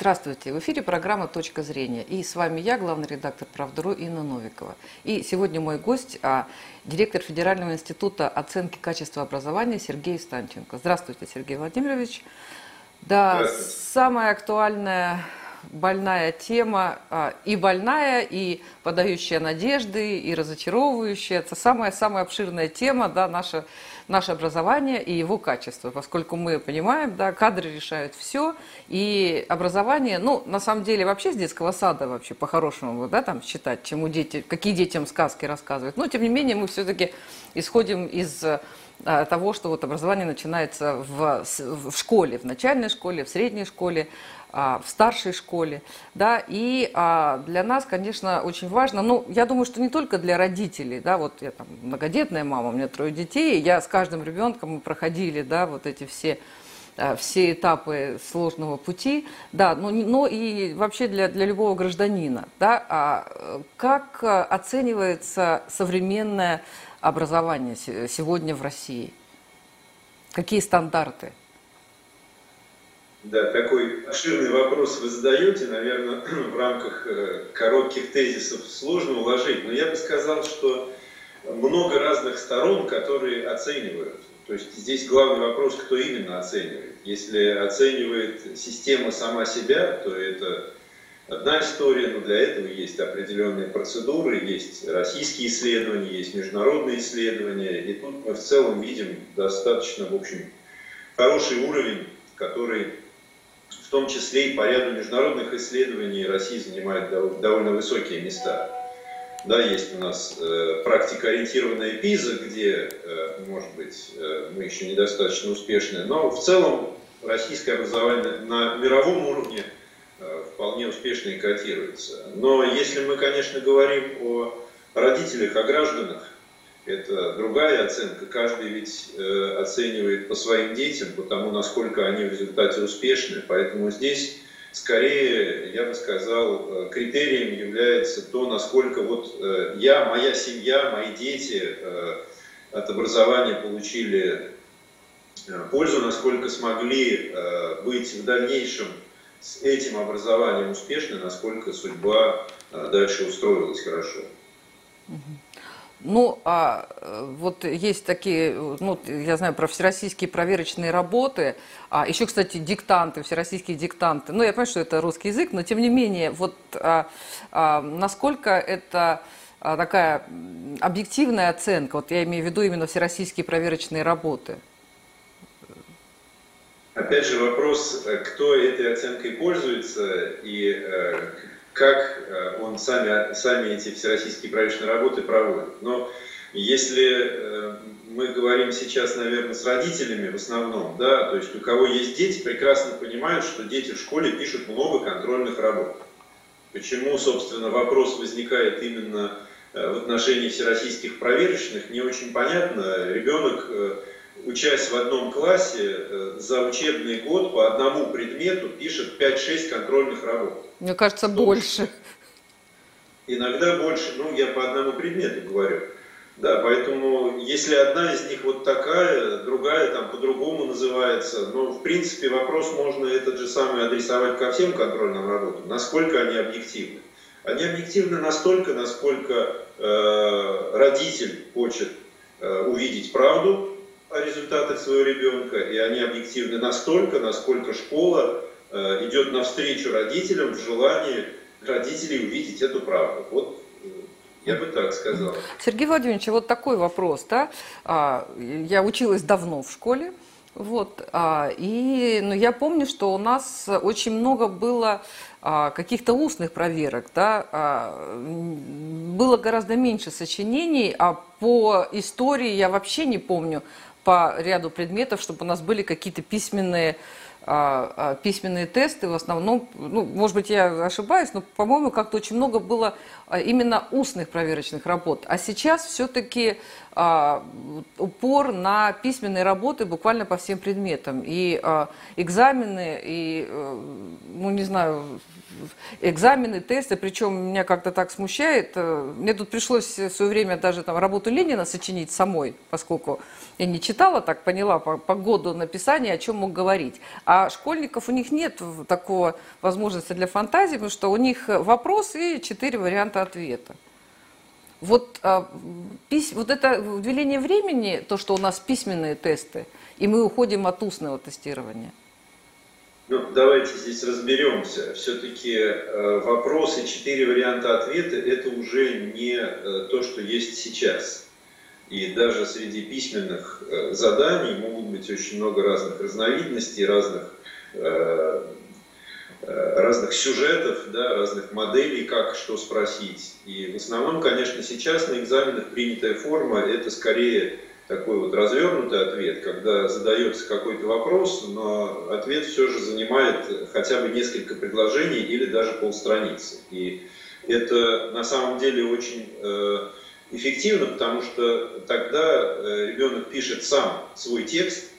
Здравствуйте, в эфире программа «Точка зрения». И с вами я, главный редактор «Правда.ру» Инна Новикова. И сегодня мой гость а, – директор Федерального института оценки качества образования Сергей Станченко. Здравствуйте, Сергей Владимирович. Да, самая актуальная больная тема, а, и больная, и подающая надежды, и разочаровывающая. Это самая-самая обширная тема, да, наша наше образование и его качество, поскольку мы понимаем, да, кадры решают все, и образование, ну, на самом деле, вообще с детского сада вообще по-хорошему, да, там считать, чему дети, какие детям сказки рассказывают. Но, тем не менее, мы все-таки исходим из а, того, что вот образование начинается в, в школе, в начальной школе, в средней школе, в старшей школе, да, и а, для нас, конечно, очень важно, ну, я думаю, что не только для родителей, да, вот я там многодетная мама, у меня трое детей, я с каждым ребенком мы проходили, да, вот эти все а, все этапы сложного пути, да, но, но и вообще для, для любого гражданина, да, а как оценивается современное образование сегодня в России? Какие стандарты? Да, такой обширный вопрос вы задаете, наверное, в рамках э, коротких тезисов сложно уложить, но я бы сказал, что много разных сторон, которые оценивают. То есть здесь главный вопрос, кто именно оценивает. Если оценивает система сама себя, то это одна история, но для этого есть определенные процедуры, есть российские исследования, есть международные исследования, и тут мы в целом видим достаточно, в общем, хороший уровень, который в том числе и по ряду международных исследований Россия занимает довольно высокие места. Да, есть у нас э, практика ориентированная ПИЗа, где, э, может быть, э, мы еще недостаточно успешны, но в целом российское образование на мировом уровне э, вполне успешно и котируется. Но если мы, конечно, говорим о родителях, о гражданах, это другая оценка. Каждый ведь э, оценивает по своим детям, по тому, насколько они в результате успешны. Поэтому здесь скорее, я бы сказал, э, критерием является то, насколько вот э, я, моя семья, мои дети от образования получили пользу, насколько смогли быть в дальнейшем с этим образованием успешны, насколько судьба дальше устроилась хорошо. Ну, а э, вот есть такие, ну, я знаю про всероссийские проверочные работы, а еще, кстати, диктанты, всероссийские диктанты. Ну, я понимаю, что это русский язык, но тем не менее, вот а, а, насколько это а, такая объективная оценка, вот я имею в виду именно всероссийские проверочные работы. Опять же вопрос, э, кто этой оценкой пользуется и э, как э, он сами, сами эти всероссийские проверочные работы проводит. Но если э, мы говорим сейчас, наверное, с родителями в основном, да, то есть у кого есть дети, прекрасно понимают, что дети в школе пишут много контрольных работ. Почему, собственно, вопрос возникает именно э, в отношении всероссийских проверочных, не очень понятно. Ребенок, учась в одном классе, за учебный год по одному предмету пишет 5-6 контрольных работ. Мне кажется, больше. Иногда больше. Ну, я по одному предмету говорю. Да, поэтому если одна из них вот такая, другая там по-другому называется, но в принципе вопрос можно этот же самый адресовать ко всем контрольным работам. Насколько они объективны? Они объективны настолько, насколько э, родитель хочет э, увидеть правду о результатах своего ребенка, и они объективны настолько, насколько школа идет навстречу родителям в желании родителей увидеть эту правду. Вот э, я бы так сказал. Сергей Владимирович, вот такой вопрос, да? А, я училась давно в школе, вот, а, и ну, я помню, что у нас очень много было а, каких-то устных проверок, да, было гораздо меньше сочинений, а по истории я вообще не помню по ряду предметов, чтобы у нас были какие-то письменные письменные тесты в основном, ну, может быть, я ошибаюсь, но, по-моему, как-то очень много было а, именно устных проверочных работ. А сейчас все-таки а, упор на письменные работы буквально по всем предметам. И а, экзамены, и, а, ну, не знаю, экзамены, тесты, причем меня как-то так смущает. Э, мне тут пришлось в свое время даже там работу Ленина сочинить самой, поскольку я не читала, так поняла по, по году написания, о чем мог говорить. А школьников у них нет такого возможности для фантазии, потому что у них вопрос и четыре варианта ответа. Вот, а, пись, вот это уделение времени, то, что у нас письменные тесты, и мы уходим от устного тестирования. Ну, давайте здесь разберемся. Все-таки э, вопросы, четыре варианта ответа, это уже не э, то, что есть сейчас. И даже среди письменных э, заданий могут быть очень много разных разновидностей, разных э, разных сюжетов, да, разных моделей, как что спросить. И в основном, конечно, сейчас на экзаменах принятая форма – это скорее такой вот развернутый ответ, когда задается какой-то вопрос, но ответ все же занимает хотя бы несколько предложений или даже полстраницы. И это на самом деле очень э, эффективно, потому что тогда э, ребенок пишет сам свой текст,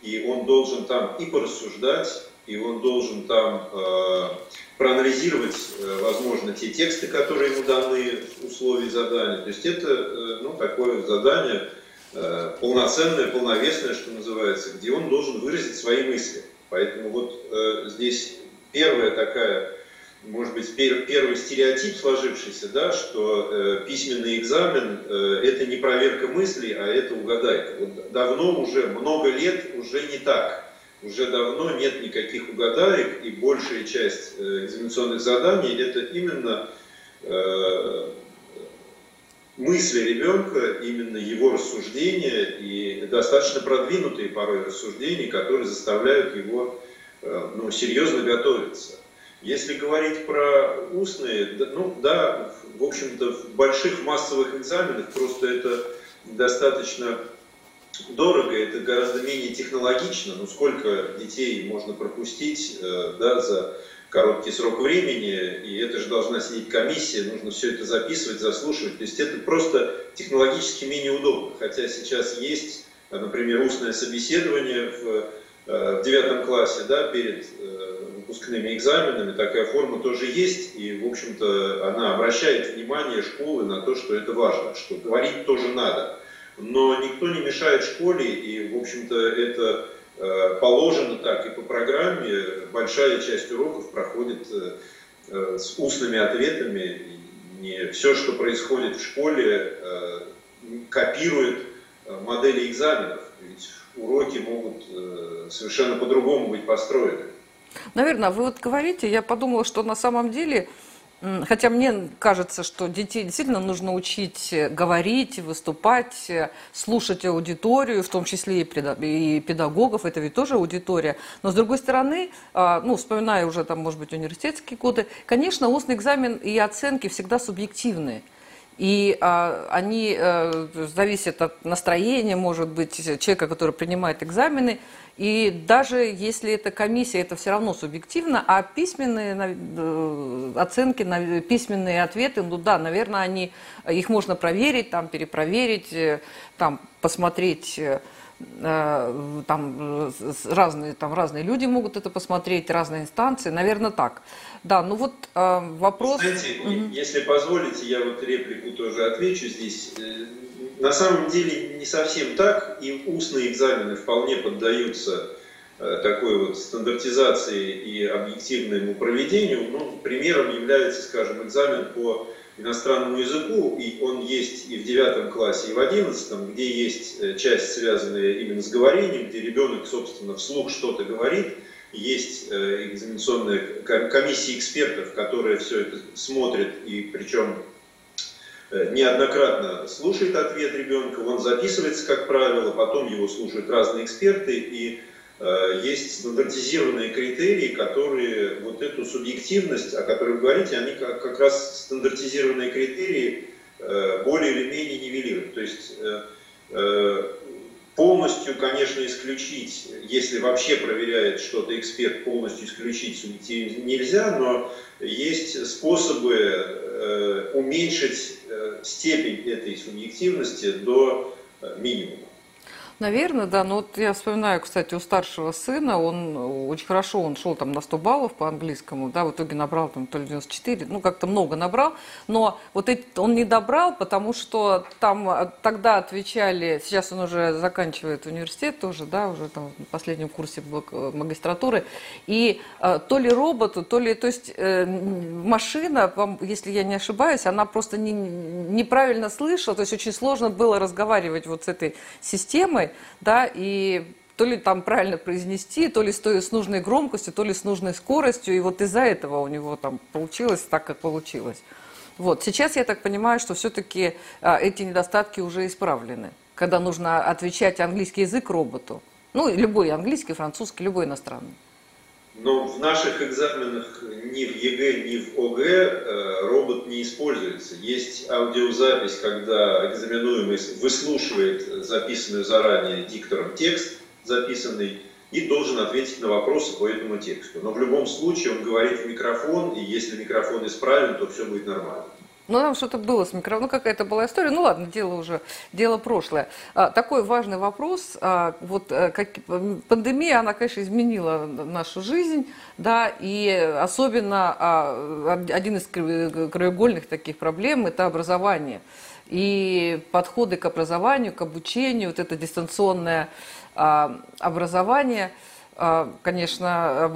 и он должен там и порассуждать, и он должен там э, проанализировать, э, возможно, те тексты, которые ему даны в условии задания. То есть это э, ну, такое задание э, полноценное, полновесное, что называется, где он должен выразить свои мысли. Поэтому вот э, здесь первая такая, может быть, пер, первый стереотип сложившийся, да, что э, письменный экзамен э, это не проверка мыслей, а это угадайка. Вот давно уже, много лет уже не так уже давно нет никаких угадаек, и большая часть э, экзаменационных заданий это именно э, мысли ребенка, именно его рассуждения и достаточно продвинутые порой рассуждения, которые заставляют его э, ну, серьезно готовиться. Если говорить про устные, ну да, в общем-то в больших массовых экзаменах просто это достаточно дорого, это гораздо менее технологично, но сколько детей можно пропустить э, да, за короткий срок времени, и это же должна сидеть комиссия, нужно все это записывать, заслушивать. То есть это просто технологически менее удобно. Хотя сейчас есть, например, устное собеседование в, э, в девятом классе да, перед э, выпускными экзаменами, такая форма тоже есть, и, в общем-то, она обращает внимание школы на то, что это важно, что говорить тоже надо но никто не мешает школе, и, в общем-то, это э, положено так и по программе. Большая часть уроков проходит э, э, с устными ответами. Не все, что происходит в школе, копирует модели экзаменов. Ведь уроки могут совершенно по-другому быть построены. Наверное, вы вот говорите, я подумала, что на самом деле Хотя мне кажется, что детей действительно нужно учить э, говорить, выступать, э, слушать аудиторию, в том числе и педагогов, это ведь тоже аудитория. Но с другой стороны, а, ну, вспоминая уже там, может быть, университетские годы, конечно, устный экзамен и оценки всегда субъективные. И а, они а, зависят от настроения, может быть, человека, который принимает экзамены. И даже если это комиссия, это все равно субъективно, а письменные э, оценки, письменные ответы, ну да, наверное, они, их можно проверить, там, перепроверить, э, там, посмотреть э, там разные, там разные люди могут это посмотреть, разные инстанции, наверное, так. Да, ну вот вопрос... Знаете, угу. если позволите, я вот реплику тоже отвечу здесь. На самом деле не совсем так, и устные экзамены вполне поддаются э, такой вот стандартизации и объективному проведению. Ну, примером является, скажем, экзамен по иностранному языку, и он есть и в девятом классе, и в одиннадцатом, где есть э, часть, связанная именно с говорением, где ребенок, собственно, вслух что-то говорит, есть э, экзаменационная комиссия экспертов, которая все это смотрит, и причем неоднократно слушает ответ ребенка, он записывается, как правило, потом его слушают разные эксперты, и э, есть стандартизированные критерии, которые вот эту субъективность, о которой вы говорите, они как, как раз стандартизированные критерии э, более или менее нивелируют. То есть э, э, полностью, конечно, исключить, если вообще проверяет что-то эксперт, полностью исключить субъективность нельзя, но есть способы э, уменьшить э, степень этой субъективности до э, минимума. Наверное, да. Но вот я вспоминаю, кстати, у старшего сына, он очень хорошо, он шел там на 100 баллов по английскому, да, в итоге набрал там то ли 94, ну как-то много набрал, но вот эти, он не добрал, потому что там а, тогда отвечали, сейчас он уже заканчивает университет тоже, да, уже там в последнем курсе магистратуры, и э, то ли роботу, то ли, то есть э, машина, если я не ошибаюсь, она просто не, неправильно слышала, то есть очень сложно было разговаривать вот с этой системой, да, и то ли там правильно произнести, то ли с нужной громкостью, то ли с нужной скоростью, и вот из-за этого у него там получилось так, как получилось. Вот. Сейчас я так понимаю, что все-таки а, эти недостатки уже исправлены, когда нужно отвечать английский язык роботу. Ну, любой английский, французский, любой иностранный. Но в наших экзаменах ни в ЕГЭ, ни в ОГЭ э, робот не используется. Есть аудиозапись, когда экзаменуемый выслушивает записанный заранее диктором текст, записанный, и должен ответить на вопросы по этому тексту. Но в любом случае он говорит в микрофон, и если микрофон исправен, то все будет нормально. Ну, там что-то было с микрофоном, ну, какая-то была история. Ну, ладно, дело уже, дело прошлое. А, такой важный вопрос. А, вот а, как, пандемия, она, конечно, изменила нашу жизнь, да, и особенно а, один из краеугольных таких проблем – это образование. И подходы к образованию, к обучению, вот это дистанционное а, образование – конечно,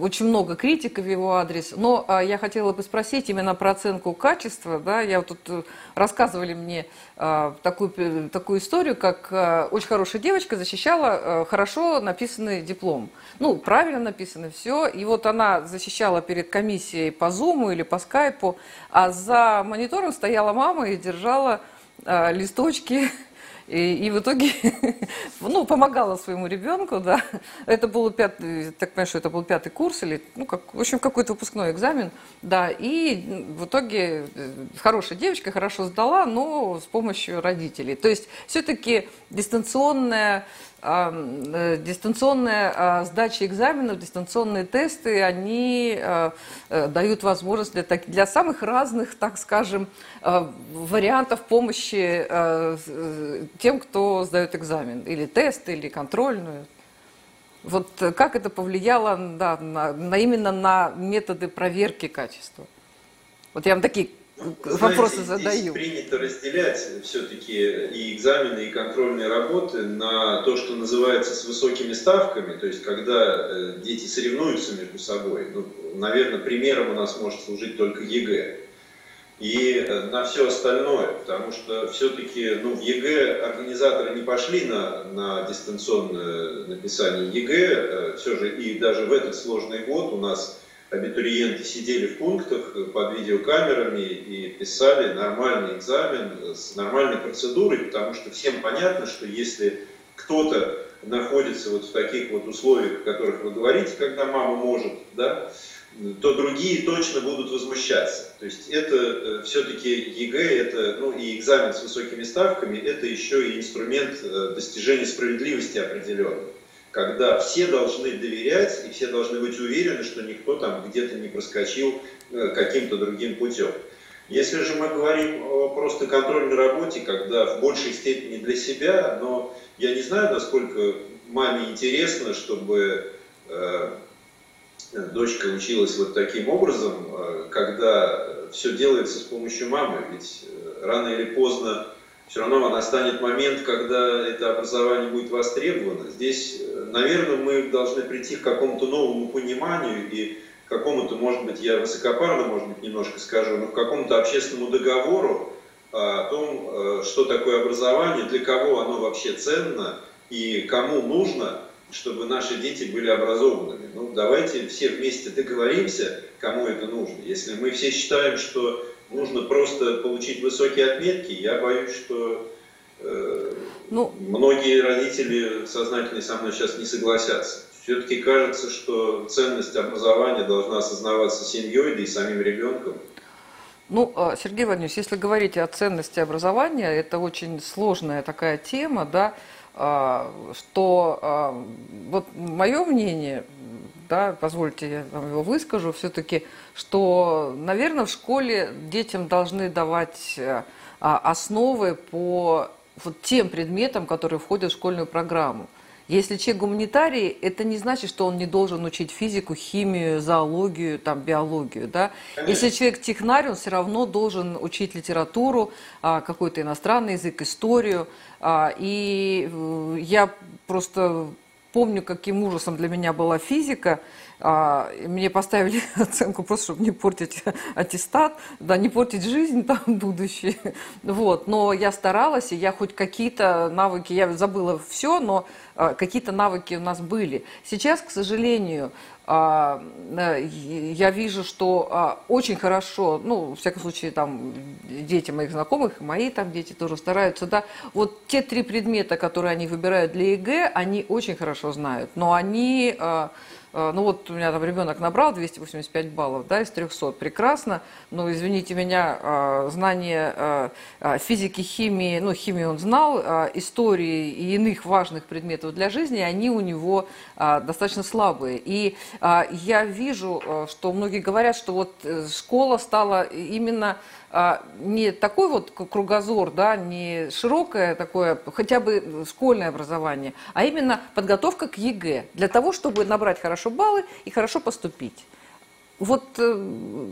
очень много критики в его адрес, но а, я хотела бы спросить именно про оценку качества. Да? Я вот тут э, рассказывали мне а, такую, такую историю, как очень хорошая девочка защищала хорошо написанный диплом. Ну, правильно написано все. И вот она защищала перед комиссией по Zoom или по скайпу, а за монитором стояла мама и держала листочки и, и в итоге, ну, помогала своему ребенку, да. Это был пятый, так понимаю, что это был пятый курс или, ну, как, в общем, какой-то выпускной экзамен, да. И в итоге э, хорошая девочка, хорошо сдала, но с помощью родителей. То есть все-таки дистанционная дистанционная а, сдача экзаменов, дистанционные тесты, они э, э, дают возможность для, для самых разных, так скажем, вариантов помощи тем, кто сдает экзамен, или тест, или контрольную. Вот как это повлияло да, на, на, именно на методы проверки качества? Вот я вам такие вопросы Знаете, задаю. Принято разделять все-таки и экзамены, и контрольные работы на то, что называется с высокими ставками, то есть когда э, дети соревнуются между собой. Ну, наверное, примером у нас может служить только ЕГЭ. И э, на все остальное, потому что все-таки ну, в ЕГЭ организаторы не пошли на, на дистанционное написание ЕГЭ, э, все же и даже в этот сложный год у нас абитуриенты сидели в пунктах под видеокамерами и писали нормальный экзамен с нормальной процедурой, потому что всем понятно, что если кто-то находится вот в таких вот условиях, о которых вы говорите, когда мама может, да, то другие точно будут возмущаться. То есть это э, все-таки ЕГЭ, это, ну и экзамен с высокими ставками, это еще и инструмент э, достижения справедливости определенной когда все должны доверять и все должны быть уверены, что никто там где-то не проскочил э, каким-то другим путем. Если же мы говорим о просто контрольной работе, когда в большей степени для себя, но я не знаю, насколько маме интересно, чтобы э, дочка училась вот таким образом, э, когда все делается с помощью мамы, ведь э, рано или поздно все равно настанет момент, когда это образование будет востребовано. Здесь, э, наверное, мы должны прийти к какому-то новому пониманию и какому-то, может быть, я высокопарно, может быть, немножко скажу, но к какому-то общественному договору о том, э, что такое образование, для кого оно вообще ценно и кому нужно, чтобы наши дети были образованными. Ну, давайте все вместе договоримся, кому это нужно. Если мы все считаем, что нужно просто получить высокие отметки, я боюсь, что э, ну, многие родители сознательные со мной сейчас не согласятся. Все-таки кажется, что ценность образования должна осознаваться семьей, да и самим ребенком. Ну, а, Сергей Владимирович, если говорить о ценности образования, это очень сложная такая тема, да, а, что а, вот мое мнение, да, позвольте я вам его выскажу, все-таки, что, наверное, в школе детям должны давать э, основы по вот тем предметам, которые входят в школьную программу. Если человек гуманитарий, это не значит, что он не должен учить физику, химию, зоологию, там, биологию. Да? Если человек технарь, он все равно должен учить литературу, а, какой-то иностранный язык, историю. А, и э, я просто помню, каким ужасом для меня была физика – мне поставили оценку просто, чтобы не портить аттестат, да, не портить жизнь там будущее. Вот. Но я старалась, и я хоть какие-то навыки, я забыла все, но а, какие-то навыки у нас были. Сейчас, к сожалению, а, я вижу, что очень хорошо, ну, в всяком случае, там, дети моих знакомых, мои там дети тоже стараются, да, вот те три предмета, которые они выбирают для ЕГЭ, они очень хорошо знают, но они Э, ну вот у меня там ребенок набрал 285 баллов, да, из 300, прекрасно, но, извините меня, э, знание э, физики, химии, ну, химию он знал, истории и иных важных предметов для жизни, они у него достаточно слабые. И я вижу, что многие говорят, что вот школа стала именно не такой вот кругозор, да, не широкое такое, хотя бы школьное образование, а именно подготовка к ЕГЭ, для того, чтобы набрать хорошо баллы и хорошо поступить. Вот, э,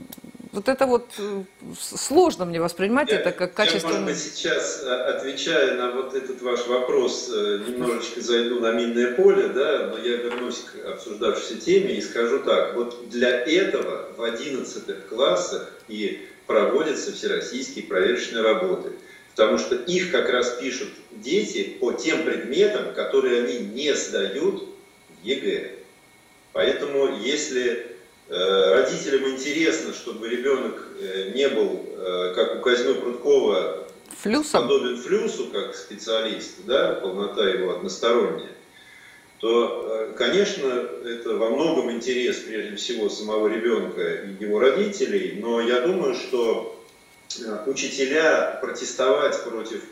вот это вот э, сложно мне воспринимать я, это как качественное. Я, может быть, сейчас, э, отвечая на вот этот ваш вопрос, немножечко зайду на минное поле, да, но я вернусь к обсуждавшейся теме и скажу так. Вот для этого в 11 классах и проводятся всероссийские проверочные работы. Потому что их как раз пишут дети по тем предметам, которые они не сдают в ЕГЭ. Поэтому если э, родителям интересно, чтобы ребенок э, не был, э, как у Козьмы Прудкова, Флюсом? подобен флюсу, как специалист, да, полнота его односторонняя, то, конечно, это во многом интерес, прежде всего, самого ребенка и его родителей, но я думаю, что учителя протестовать против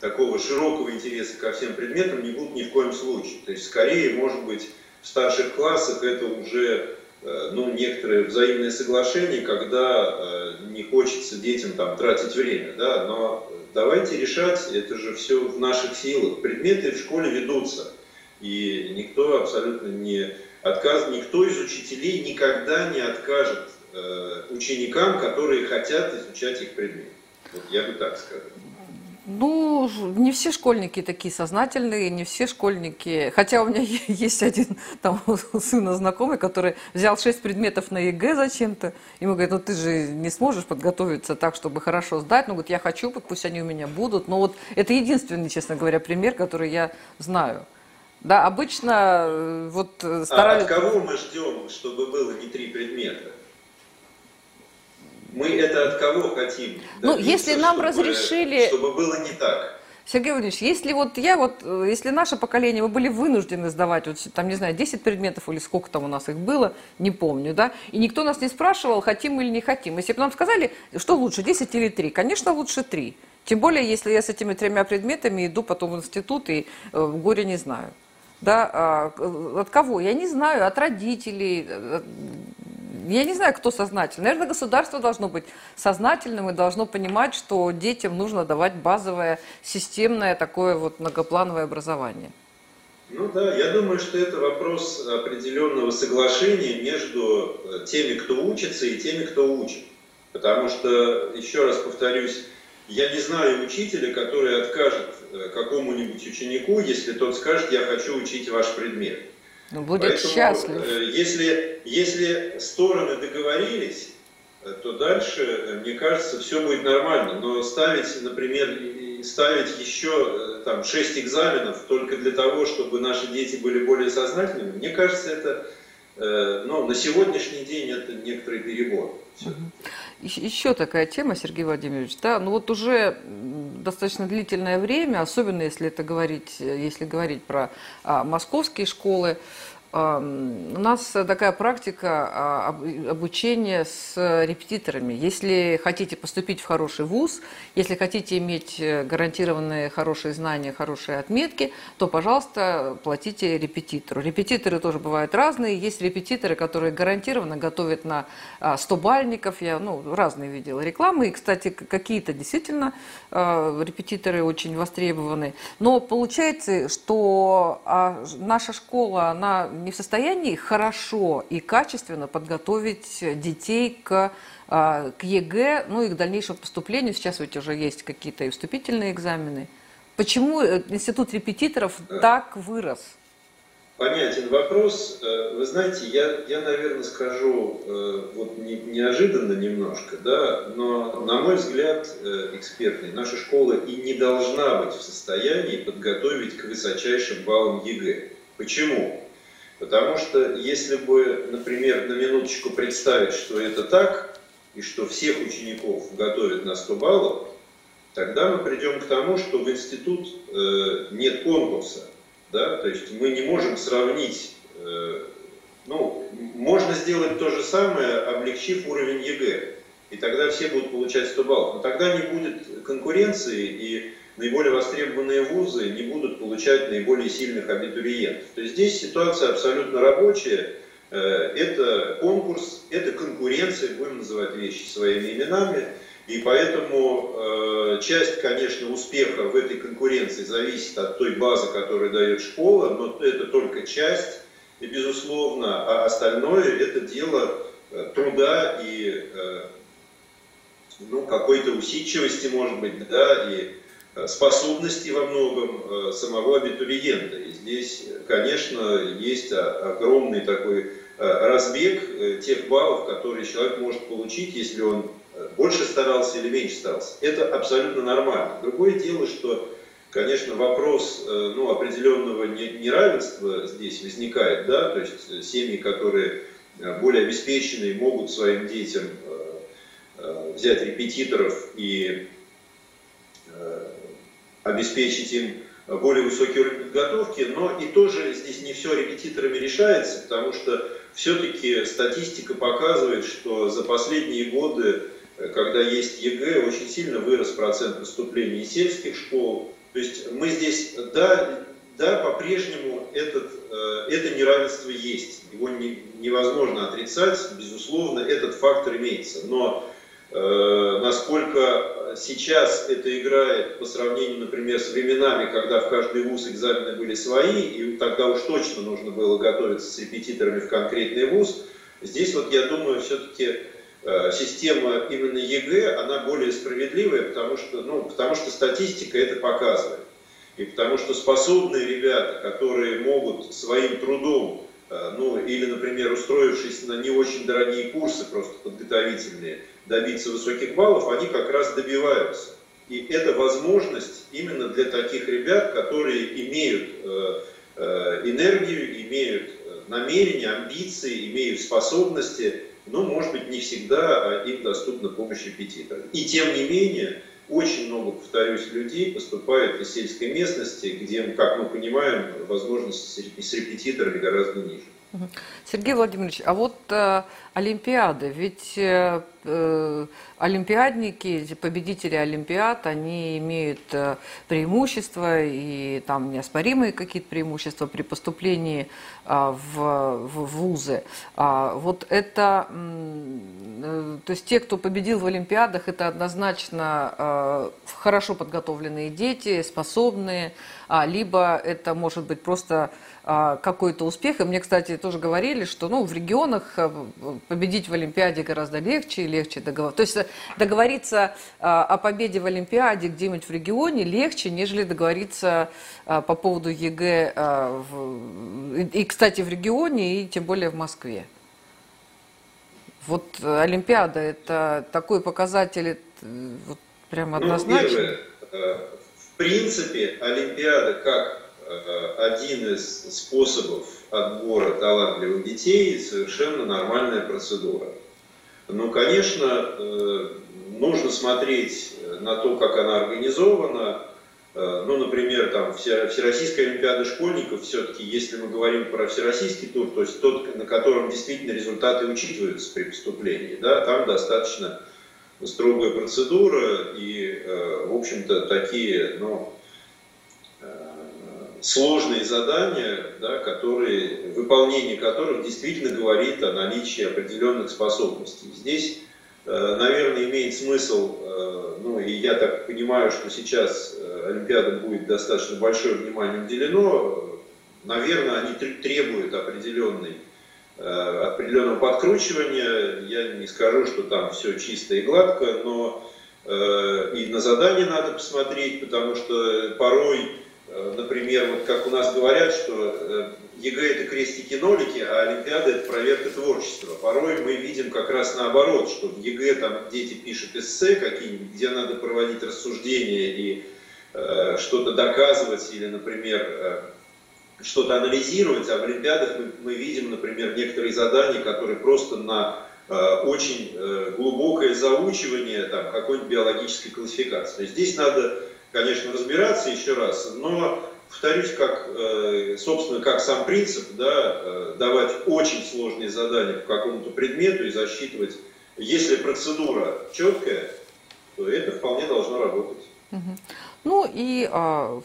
такого широкого интереса ко всем предметам не будут ни в коем случае. То есть, скорее, может быть, старших классах это уже э, ну, некоторое взаимное соглашение, когда не хочется детям там тратить время, да, но давайте решать, это же все в наших силах. Предметы в школе ведутся. И никто абсолютно не отказ, никто из учителей никогда не откажет э, ученикам, которые хотят изучать их предмет. Вот я бы так сказал. Ну, не все школьники такие сознательные, не все школьники. Хотя у меня есть один там сына знакомый, который взял шесть предметов на ЕГЭ зачем-то. Ему говорят, ну ты же не сможешь подготовиться так, чтобы хорошо сдать. Ну, говорит, я хочу, пусть они у меня будут. Но вот это единственный, честно говоря, пример, который я знаю. Да, обычно э, вот старались... Э, а от кого мы ждем, чтобы было не три предмета? Мы это от кого хотим? Ну, если нам чтобы, разрешили... Чтобы было не так. Сергей Владимирович, если вот я вот, э, если наше поколение, мы были вынуждены сдавать, вот там, не знаю, 10 предметов или сколько там у нас их было, не помню, да, и никто нас не спрашивал, хотим или не хотим. Если бы нам сказали, что лучше, 10 или 3, конечно, лучше 3. Тем более, если я с этими тремя предметами иду потом в институт и э, горе не знаю да, а, от кого? Я не знаю, от родителей. Я не знаю, кто сознательный. Наверное, государство должно быть сознательным и должно понимать, что детям нужно давать базовое, системное такое вот многоплановое образование. Ну да, я думаю, что это вопрос определенного соглашения между э, теми, кто учится, и теми, кто учит. Потому что, еще раз повторюсь, я не знаю учителя, который откажет э, какому-нибудь ученику, если тот скажет, я хочу учить ваш предмет. Ну, будет Поэтому, счастлив. Э, если, если стороны договорились, э, то дальше, мне кажется, все будет нормально. Но ставить, например, ставить еще там, 6 экзаменов только для того, чтобы наши дети были более сознательными, мне кажется, это ну, на сегодняшний день это некоторый перебор. Все. Еще такая тема, Сергей Владимирович, да, ну вот уже достаточно длительное время, особенно если это говорить, если говорить про а, московские школы, у нас такая практика а, обучения с репетиторами. Если хотите поступить в хороший вуз, если хотите иметь э, гарантированные хорошие знания, хорошие отметки, то, пожалуйста, платите репетитору. Репетиторы тоже бывают разные. Есть репетиторы, которые гарантированно готовят на 100 а, бальников. Я ну, разные видела рекламы. И, кстати, какие-то действительно а, репетиторы очень востребованы. Но получается, что наша школа, она не в состоянии хорошо и качественно подготовить детей к, а, к ЕГЭ, ну и к дальнейшему поступлению. Сейчас ведь уже есть какие-то и вступительные экзамены. Почему э, институт репетиторов так вырос? Понятен вопрос. Э, вы знаете, я, я наверное, скажу э, вот не, неожиданно немножко, да, но, на мой взгляд, экспертный, наша школа и не должна быть в состоянии подготовить к высочайшим баллам ЕГЭ. Почему? Потому что если бы, например, на минуточку представить, что это так, и что всех учеников готовят на 100 баллов, тогда мы придем к тому, что в институт э, нет конкурса. Да? То есть мы не можем сравнить, э, ну, можно сделать то же самое, облегчив уровень ЕГЭ. И тогда все будут получать 100 баллов. Но тогда не будет конкуренции, и наиболее востребованные вузы не будут получать наиболее сильных абитуриентов. То есть здесь ситуация абсолютно рабочая. Э, это конкурс, это конкуренция, будем называть вещи своими именами. И поэтому э, часть, конечно, успеха в этой конкуренции зависит от той базы, которую дает школа, но это только часть, и, безусловно, а остальное это дело э, труда и ну, какой-то усидчивости, может быть, да, и способности во многом э, самого абитуриента. И здесь, конечно, есть огромный такой э, разбег тех баллов, которые человек может получить, если он больше старался или меньше старался. Это абсолютно нормально. Другое дело, что, конечно, вопрос ну, определенного неравенства здесь возникает, да, то есть семьи, которые более обеспеченные, могут своим детям взять репетиторов и обеспечить им более высокий уровень подготовки, но и тоже здесь не все репетиторами решается, потому что все-таки статистика показывает, что за последние годы, когда есть ЕГЭ, очень сильно вырос процент поступлений из сельских школ. То есть мы здесь, да, да по-прежнему этот, э, это неравенство есть, его не, невозможно отрицать, безусловно, этот фактор имеется, но Э, насколько сейчас это играет по сравнению, например, с временами, когда в каждый вуз экзамены были свои, и тогда уж точно нужно было готовиться с репетиторами в конкретный вуз, здесь вот я думаю, все-таки э, система именно ЕГЭ, она более справедливая, потому что, ну, потому что статистика это показывает. И потому что способные ребята, которые могут своим трудом, э, ну или, например, устроившись на не очень дорогие курсы, просто подготовительные, добиться высоких баллов, они как раз добиваются. И это возможность именно для таких ребят, которые имеют э, э, энергию, имеют э, намерения, амбиции, имеют способности, но, может быть, не всегда им доступна помощь репетитора. И тем не менее, очень много, повторюсь, людей поступает из сельской местности, где, как мы понимаем, возможности с репетиторами гораздо ниже. Сергей Владимирович, а вот э, Олимпиады, ведь э, э, олимпиадники, победители Олимпиад, они имеют э, преимущества и там неоспоримые какие-то преимущества при поступлении э, в, в вузы. А вот это, э, то есть те, кто победил в Олимпиадах, это однозначно э, хорошо подготовленные дети, способные, а, либо это может быть просто а, какой-то успех. И мне, кстати, тоже говорили, что ну, в регионах э, победить в Олимпиаде гораздо легче и легче договориться. То есть э, договориться а, о победе в Олимпиаде где-нибудь в регионе легче, нежели договориться а, по поводу ЕГЭ и, кстати, в регионе, и тем более в Москве. Вот э, Олимпиада – это такой показатель, вот прям однозначно. Ну, первое, в принципе, Олимпиада как Э, один из способов отбора талантливых детей совершенно нормальная процедура. Но, конечно, э, нужно смотреть на то, как она организована. Э, ну, например, там Всероссийская Олимпиада школьников, все-таки, если мы говорим про всероссийский тур, то есть тот, на котором действительно результаты учитываются при поступлении, да, там достаточно строгая процедура и, э, в общем-то, такие, ну, сложные задания, да, которые, выполнение которых действительно говорит о наличии определенных способностей. Здесь, э, наверное, имеет смысл, э, ну и я так понимаю, что сейчас э, Олимпиада будет достаточно большое внимание уделено, наверное, они требуют определенной определенного подкручивания. Я не скажу, что там все чисто и гладко, но и на задание надо посмотреть, потому что порой например, вот как у нас говорят, что э, ЕГЭ это крестики-нолики, а Олимпиада это проверка творчества. Порой мы видим как раз наоборот, что в ЕГЭ там дети пишут эссе какие-нибудь, где надо проводить рассуждения и э, что-то доказывать или, например, э, что-то анализировать, а в Олимпиадах мы, мы видим, например, некоторые задания, которые просто на э, очень э, глубокое заучивание там, какой-нибудь биологической классификации. Здесь надо конечно, разбираться еще раз, но повторюсь, как, э, собственно, как сам принцип, да, э, давать очень сложные задания по какому-то предмету и засчитывать, если процедура четкая, то это вполне должно работать. Ну и а,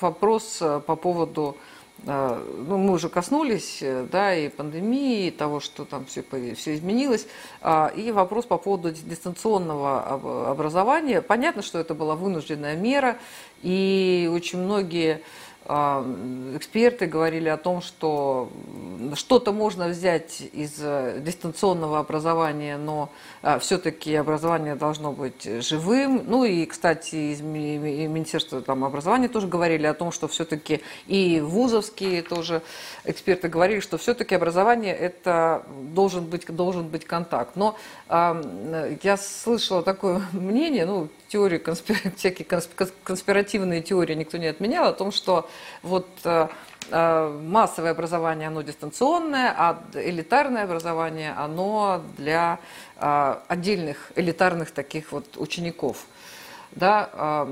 вопрос э, по поводу ну, мы уже коснулись, э, да, и пандемии, и того, что там все, все изменилось, а, и вопрос по поводу дистанционного образования. Понятно, что это была вынужденная мера, и очень многие а, эксперты говорили о том, что что-то можно взять из э, дистанционного образования, но а, все-таки образование должно быть живым. Ну и, кстати, из Министерства там, образования тоже говорили о том, что все-таки и вузовские тоже эксперты говорили, что все-таки образование это должен быть, должен быть контакт. Но я слышала такое мнение, ну, конспир... всякие конспиративные теории никто не отменял, о том, что вот э, э, массовое образование, оно дистанционное, а элитарное образование, оно для э, отдельных элитарных таких вот учеников. Да,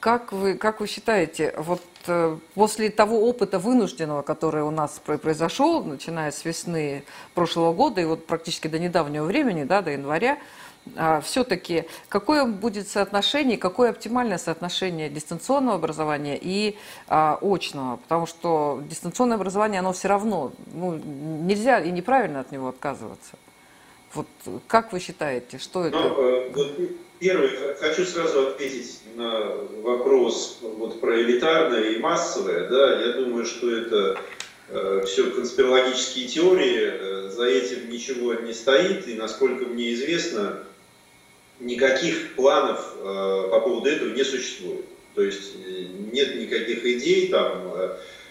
как вы, как вы считаете, вот после того опыта вынужденного, который у нас произошел, начиная с весны прошлого года и вот практически до недавнего времени, да, до января, а, все-таки какое будет соотношение, какое оптимальное соотношение дистанционного образования и а, очного? Потому что дистанционное образование, оно все равно, ну, нельзя и неправильно от него отказываться. Вот как вы считаете, что это? Первый, хочу сразу ответить на вопрос вот, про элитарное и массовое. Да, я думаю, что это э, все конспирологические теории, э, за этим ничего не стоит, и насколько мне известно, никаких планов э, по поводу этого не существует. То есть э, нет никаких идей там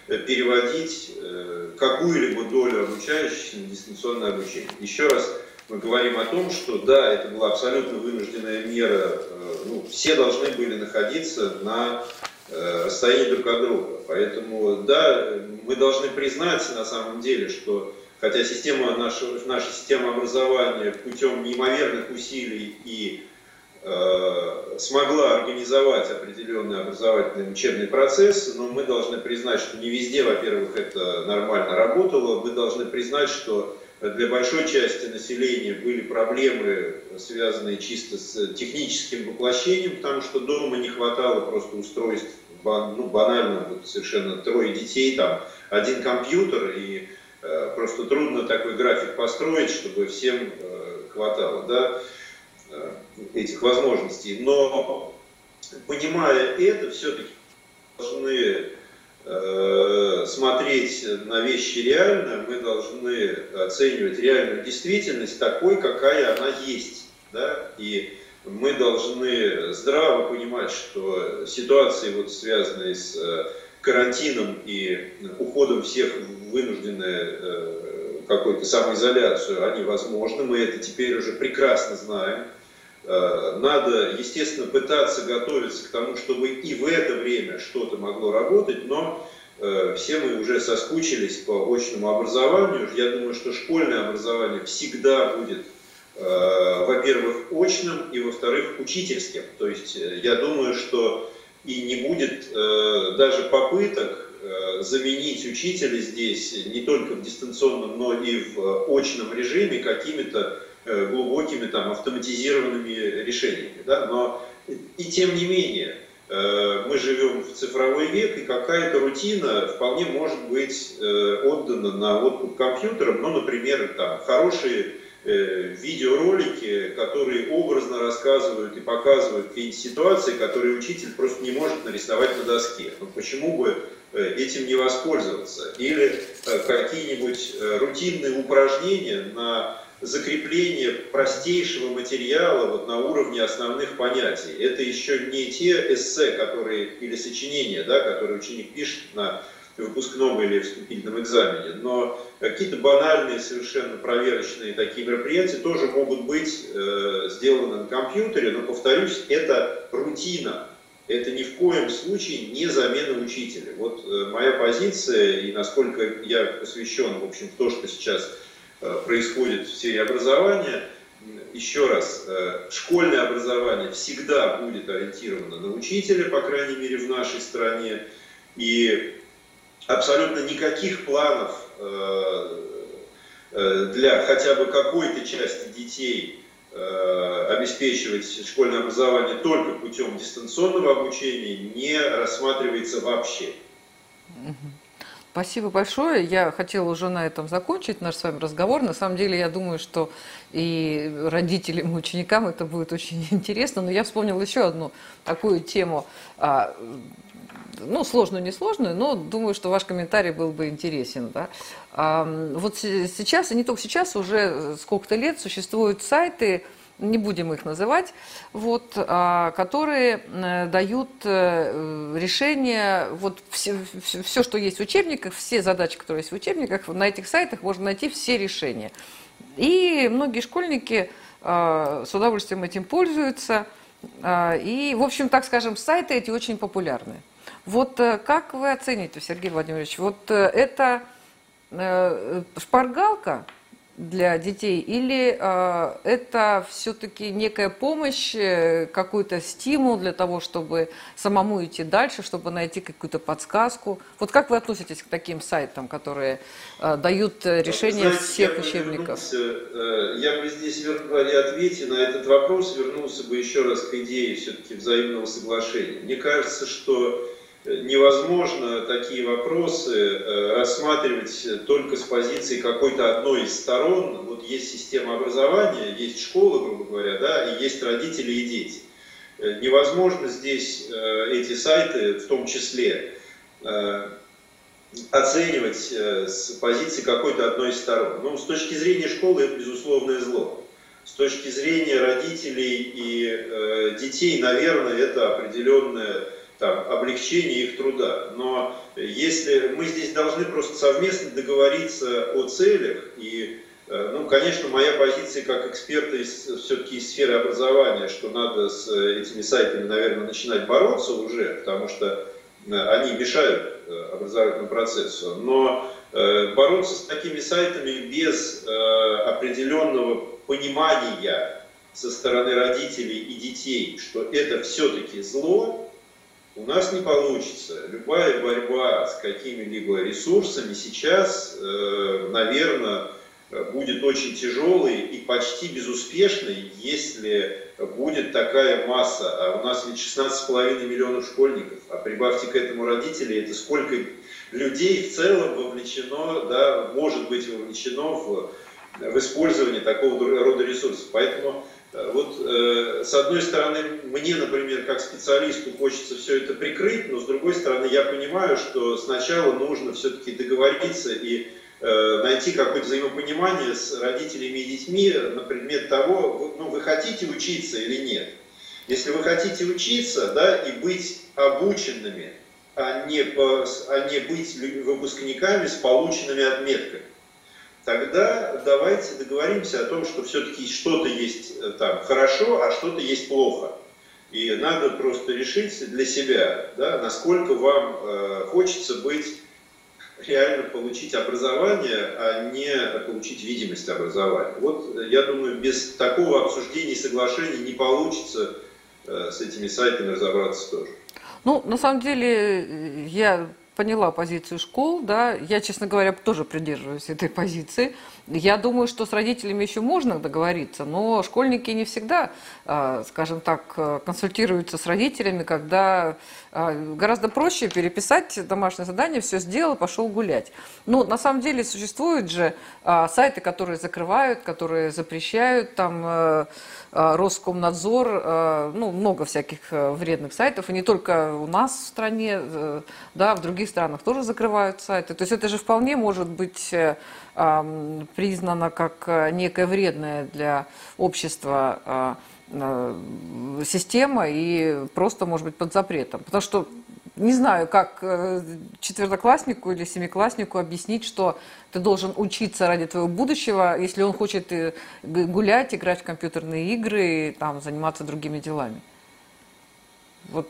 э, переводить э, какую-либо долю обучающихся на дистанционное обучение. Еще раз мы говорим о том, что да, это была абсолютно вынужденная мера, э, ну, все должны были находиться на э, расстоянии друг от друга. Поэтому да, мы должны признать на самом деле, что хотя система наша, наша система образования путем неимоверных усилий и смогла организовать определенные образовательные учебные процессы, но мы должны признать, что не везде, во-первых, это нормально работало, мы должны признать, что для большой части населения были проблемы, связанные чисто с техническим воплощением, потому что дома не хватало просто устройств, ну, банально, вот совершенно трое детей, там, один компьютер, и Э, просто трудно такой график построить, чтобы всем э, хватало да, э, этих возможностей. Но понимая это, все-таки должны смотреть на вещи реально, мы должны оценивать реальную действительность такой, какая она есть. Да? И мы должны здраво понимать, что ситуации, вот, связанные с карантином и уходом всех в вынужденную э, какую-то самоизоляцию, они возможны, мы это теперь уже прекрасно знаем. Э, надо, естественно, пытаться готовиться к тому, чтобы и в это время что-то могло работать, но э, все мы уже соскучились по очному образованию. Я думаю, что школьное образование всегда будет, во-первых, очным и, во-вторых, учительским. То есть я думаю, что и не будет э, даже попыток э, заменить учителя здесь не только в дистанционном, но и в очном режиме какими-то э, глубокими там автоматизированными решениями. Да? Но и тем не менее, э, мы живем в цифровой век, и какая-то рутина вполне может быть э, отдана на откуп компьютером, ну, например, там, хорошие Э, видеоролики, которые образно рассказывают и показывают какие-нибудь ситуации, которые учитель просто не может нарисовать на доске. Ну почему бы э, этим не воспользоваться? Или э, какие-нибудь рутинные упражнения на закрепление простейшего материала вот на уровне основных понятий. Это еще не те эссе, которые, или сочинения, да, которые ученик пишет на выпускном или вступительном экзамене, но какие-то банальные, совершенно проверочные такие мероприятия тоже могут быть э, сделаны на компьютере, но, повторюсь, это рутина, это ни в коем случае не замена учителя. Вот э, моя позиция, и насколько я посвящен, в общем, в то, что сейчас происходит в сфере образования, еще раз, э, школьное образование всегда будет ориентировано на учителя, по крайней мере, в нашей стране, и абсолютно никаких планов э, э, для хотя бы какой-то части детей э, обеспечивать школьное образование только путем дистанционного обучения не рассматривается вообще. Спасибо большое. Я хотела уже на этом закончить наш с вами разговор. На самом деле, я думаю, что и родителям, и ученикам это будет очень интересно. Но я вспомнила еще одну такую тему а, ну, сложную, не сложную, но думаю, что ваш комментарий был бы интересен. Да? Вот сейчас, и не только сейчас, уже сколько-то лет существуют сайты, не будем их называть, вот, а, которые э, дают э, решение, вот все, все, что есть в учебниках, все задачи, которые есть в учебниках, на этих сайтах можно найти все решения. И многие школьники а, с удовольствием этим пользуются. А, и, в общем, так скажем, сайты эти очень популярны. Вот э, как вы оцените, Сергей Владимирович, вот это шпаргалка для детей или это все-таки некая помощь, какой-то стимул для того, чтобы самому идти дальше, чтобы найти какую-то подсказку? Вот как вы относитесь к таким сайтам, которые дают решение Знаете, всех я учебников? Я бы здесь, при ответе на этот вопрос, вернулся бы еще раз к идее все-таки взаимного соглашения. Мне кажется, что невозможно такие вопросы э, рассматривать только с позиции какой-то одной из сторон. Вот есть система образования, есть школа, грубо говоря, да, и есть родители и дети. Э, невозможно здесь э, эти сайты, в том числе, оценивать с позиции какой-то одной из сторон. Ну, с точки зрения школы это безусловное зло. С точки зрения родителей и детей, наверное, это определенная там, облегчение их труда. Но если мы здесь должны просто совместно договориться о целях и э, ну, конечно, моя позиция как эксперта из, все-таки из сферы образования, что надо с этими сайтами, наверное, начинать бороться уже, потому что э, они мешают э, образовательному процессу. Но бороться с такими сайтами без определенного понимания со стороны родителей и детей, что это все-таки зло, у нас не получится. Любая борьба с какими-либо ресурсами сейчас, э, наверное, будет очень тяжелой и почти безуспешной, если будет такая масса. А у нас ведь 16,5 миллионов школьников, а прибавьте к этому родителей, это сколько людей в целом вовлечено, да, может быть вовлечено в, в использование такого рода ресурсов. Поэтому вот э, с одной стороны, мне, например, как специалисту хочется все это прикрыть, но с другой стороны, я понимаю, что сначала нужно все-таки договориться и э, найти какое-то взаимопонимание с родителями и детьми на предмет того, ну, вы хотите учиться или нет. Если вы хотите учиться, да, и быть обученными, а не, по, а не быть выпускниками с полученными отметками тогда давайте договоримся о том, что все-таки что-то есть э, там хорошо, а что-то есть плохо. И надо просто решить для себя, да, насколько вам э, хочется быть, реально получить образование, а не получить видимость образования. Вот э, я думаю, без такого обсуждения и соглашения не получится э, с этими сайтами разобраться тоже. Ну, на самом деле, я поняла позицию школ, да, я, честно говоря, тоже придерживаюсь этой позиции. Я думаю, что с родителями еще можно договориться, но школьники не всегда, а, скажем так, консультируются с родителями, когда гораздо проще переписать домашнее задание, все сделал, пошел гулять. Но на самом деле существуют же а, сайты, которые закрывают, которые запрещают, там э, Роскомнадзор, ну, много всяких э, вредных сайтов, и не только у нас в стране, э, да, в других странах тоже закрывают сайты. То есть это же вполне может быть признано как некая вредная для общества а, система и просто, может быть, под запретом. Потому что не знаю, как э, четвертокласснику или семикласснику объяснить, что ты должен учиться ради твоего будущего, если он хочет э, гулять, играть в компьютерные игры, там, заниматься другими делами. Вот.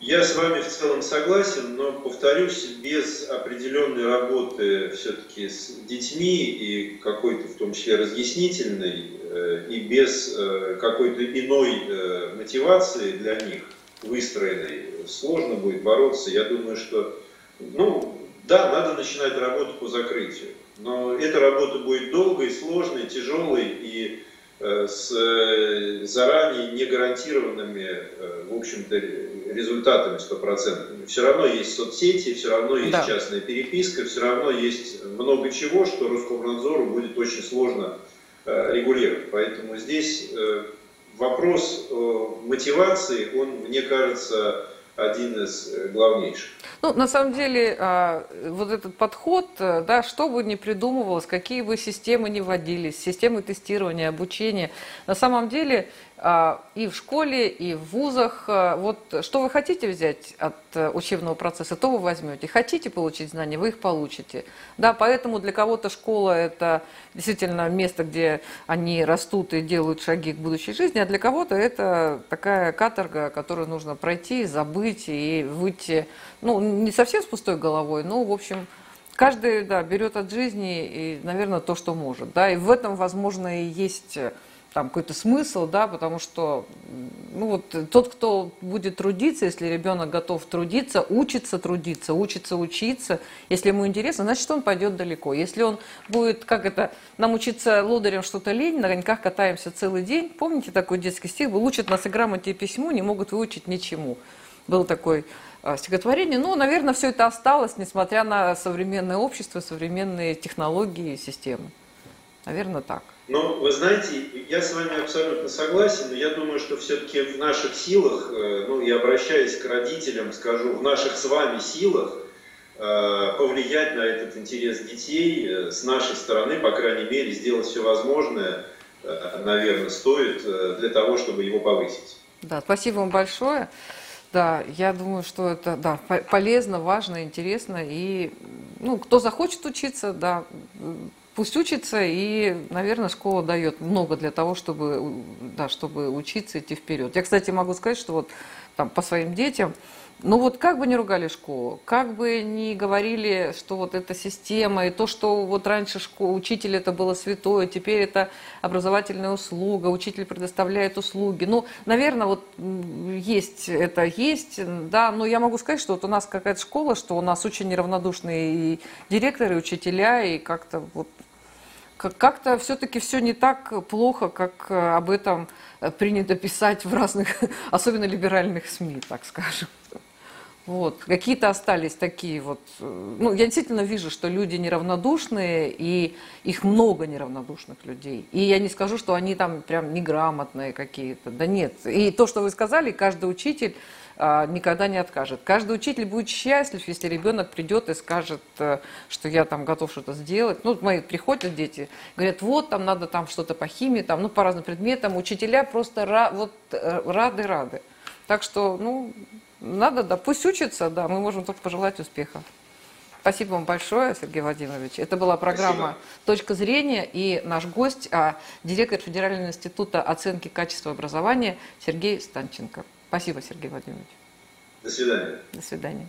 Я с вами в целом согласен, но повторюсь, без определенной работы все-таки с детьми и какой-то в том числе разъяснительной, э, и без э, какой-то иной э, мотивации для них выстроенной, сложно будет бороться. Я думаю, что, ну, да, надо начинать работу по закрытию, но эта работа будет долгой, сложной, тяжелой и с э, заранее не гарантированными, э, в общем-то, результатами стопроцентными. Все равно есть соцсети, все равно есть да. частная переписка, все равно есть много чего, что Роскомнадзору будет очень сложно регулировать. Поэтому здесь вопрос мотивации, он, мне кажется, один из главнейших. Ну, на самом деле, а, вот этот подход, э, да, что бы ни придумывалось, какие бы системы ни вводились, системы тестирования, обучения, на самом деле и в школе, и в вузах. А, вот что вы хотите взять от э, учебного процесса, то вы возьмете. Хотите получить знания, вы их получите. Да, поэтому для кого-то школа – это действительно место, где они растут и делают шаги к будущей жизни, а для кого-то это такая каторга, которую нужно пройти, забыть и выйти, ну, не совсем с пустой головой, но, в общем, каждый, да, берет от жизни и, наверное, то, что может. Да, и в этом, возможно, и есть там какой-то смысл, да, потому что ну вот тот, кто будет трудиться, если ребенок готов трудиться, учится трудиться, учится учиться, если ему интересно, значит, он пойдет далеко. Если он будет, как это, нам учиться лодырем что-то лень, на коньках катаемся целый день, помните такой детский стих был, учат нас и грамоте и письму, не могут выучить ничему. Был такой а, стихотворение. Ну, наверное, все это осталось, несмотря на современное общество, современные технологии и системы. Наверное, так. Ну, вы знаете, я с вами абсолютно согласен, но я думаю, что все-таки в наших силах, э, ну и обращаясь к родителям, скажу, в наших с вами силах э, повлиять на этот интерес детей э, с нашей стороны, по крайней мере, сделать все возможное, наверное, стоит для того, чтобы его повысить. Да, спасибо вам большое. Да, я думаю, что это да, полезно, важно, интересно. И ну, кто захочет учиться, да, Пусть учится, и, наверное, школа дает много для того, чтобы, да, чтобы учиться, идти вперед. Я, кстати, могу сказать, что вот там, по своим детям, ну вот как бы не ругали школу, как бы не говорили, что вот эта система, и то, что вот раньше школа, учитель это было святое, теперь это образовательная услуга, учитель предоставляет услуги. Ну, наверное, вот есть это есть, да, но я могу сказать, что вот у нас какая-то школа, что у нас очень неравнодушные и директоры, и учителя, и как-то вот как-то все-таки все не так плохо, как э, об этом э, принято писать в разных, особенно либеральных СМИ, так скажем. Вот. Какие-то остались такие вот... Э, ну, я действительно вижу, что люди неравнодушные, и их много неравнодушных людей. И я не скажу, что они там прям неграмотные какие-то. Да нет. И то, что вы сказали, каждый учитель никогда не откажет. Каждый учитель будет счастлив, если ребенок придет и скажет, э, что я там готов что-то сделать. Ну, мои приходят дети, говорят, вот там надо там что-то по химии, там, ну, по разным предметам. Учителя просто вот, э, рады-рады. Так что, ну, надо, да, пусть учатся, да, мы можем только пожелать успеха. Спасибо вам большое, Сергей Владимирович. Это была программа Спасибо. «Точка зрения» и наш гость, а, директор Федерального института оценки качества образования Сергей Станченко. Спасибо, Сергей Владимирович. До свидания. До свидания.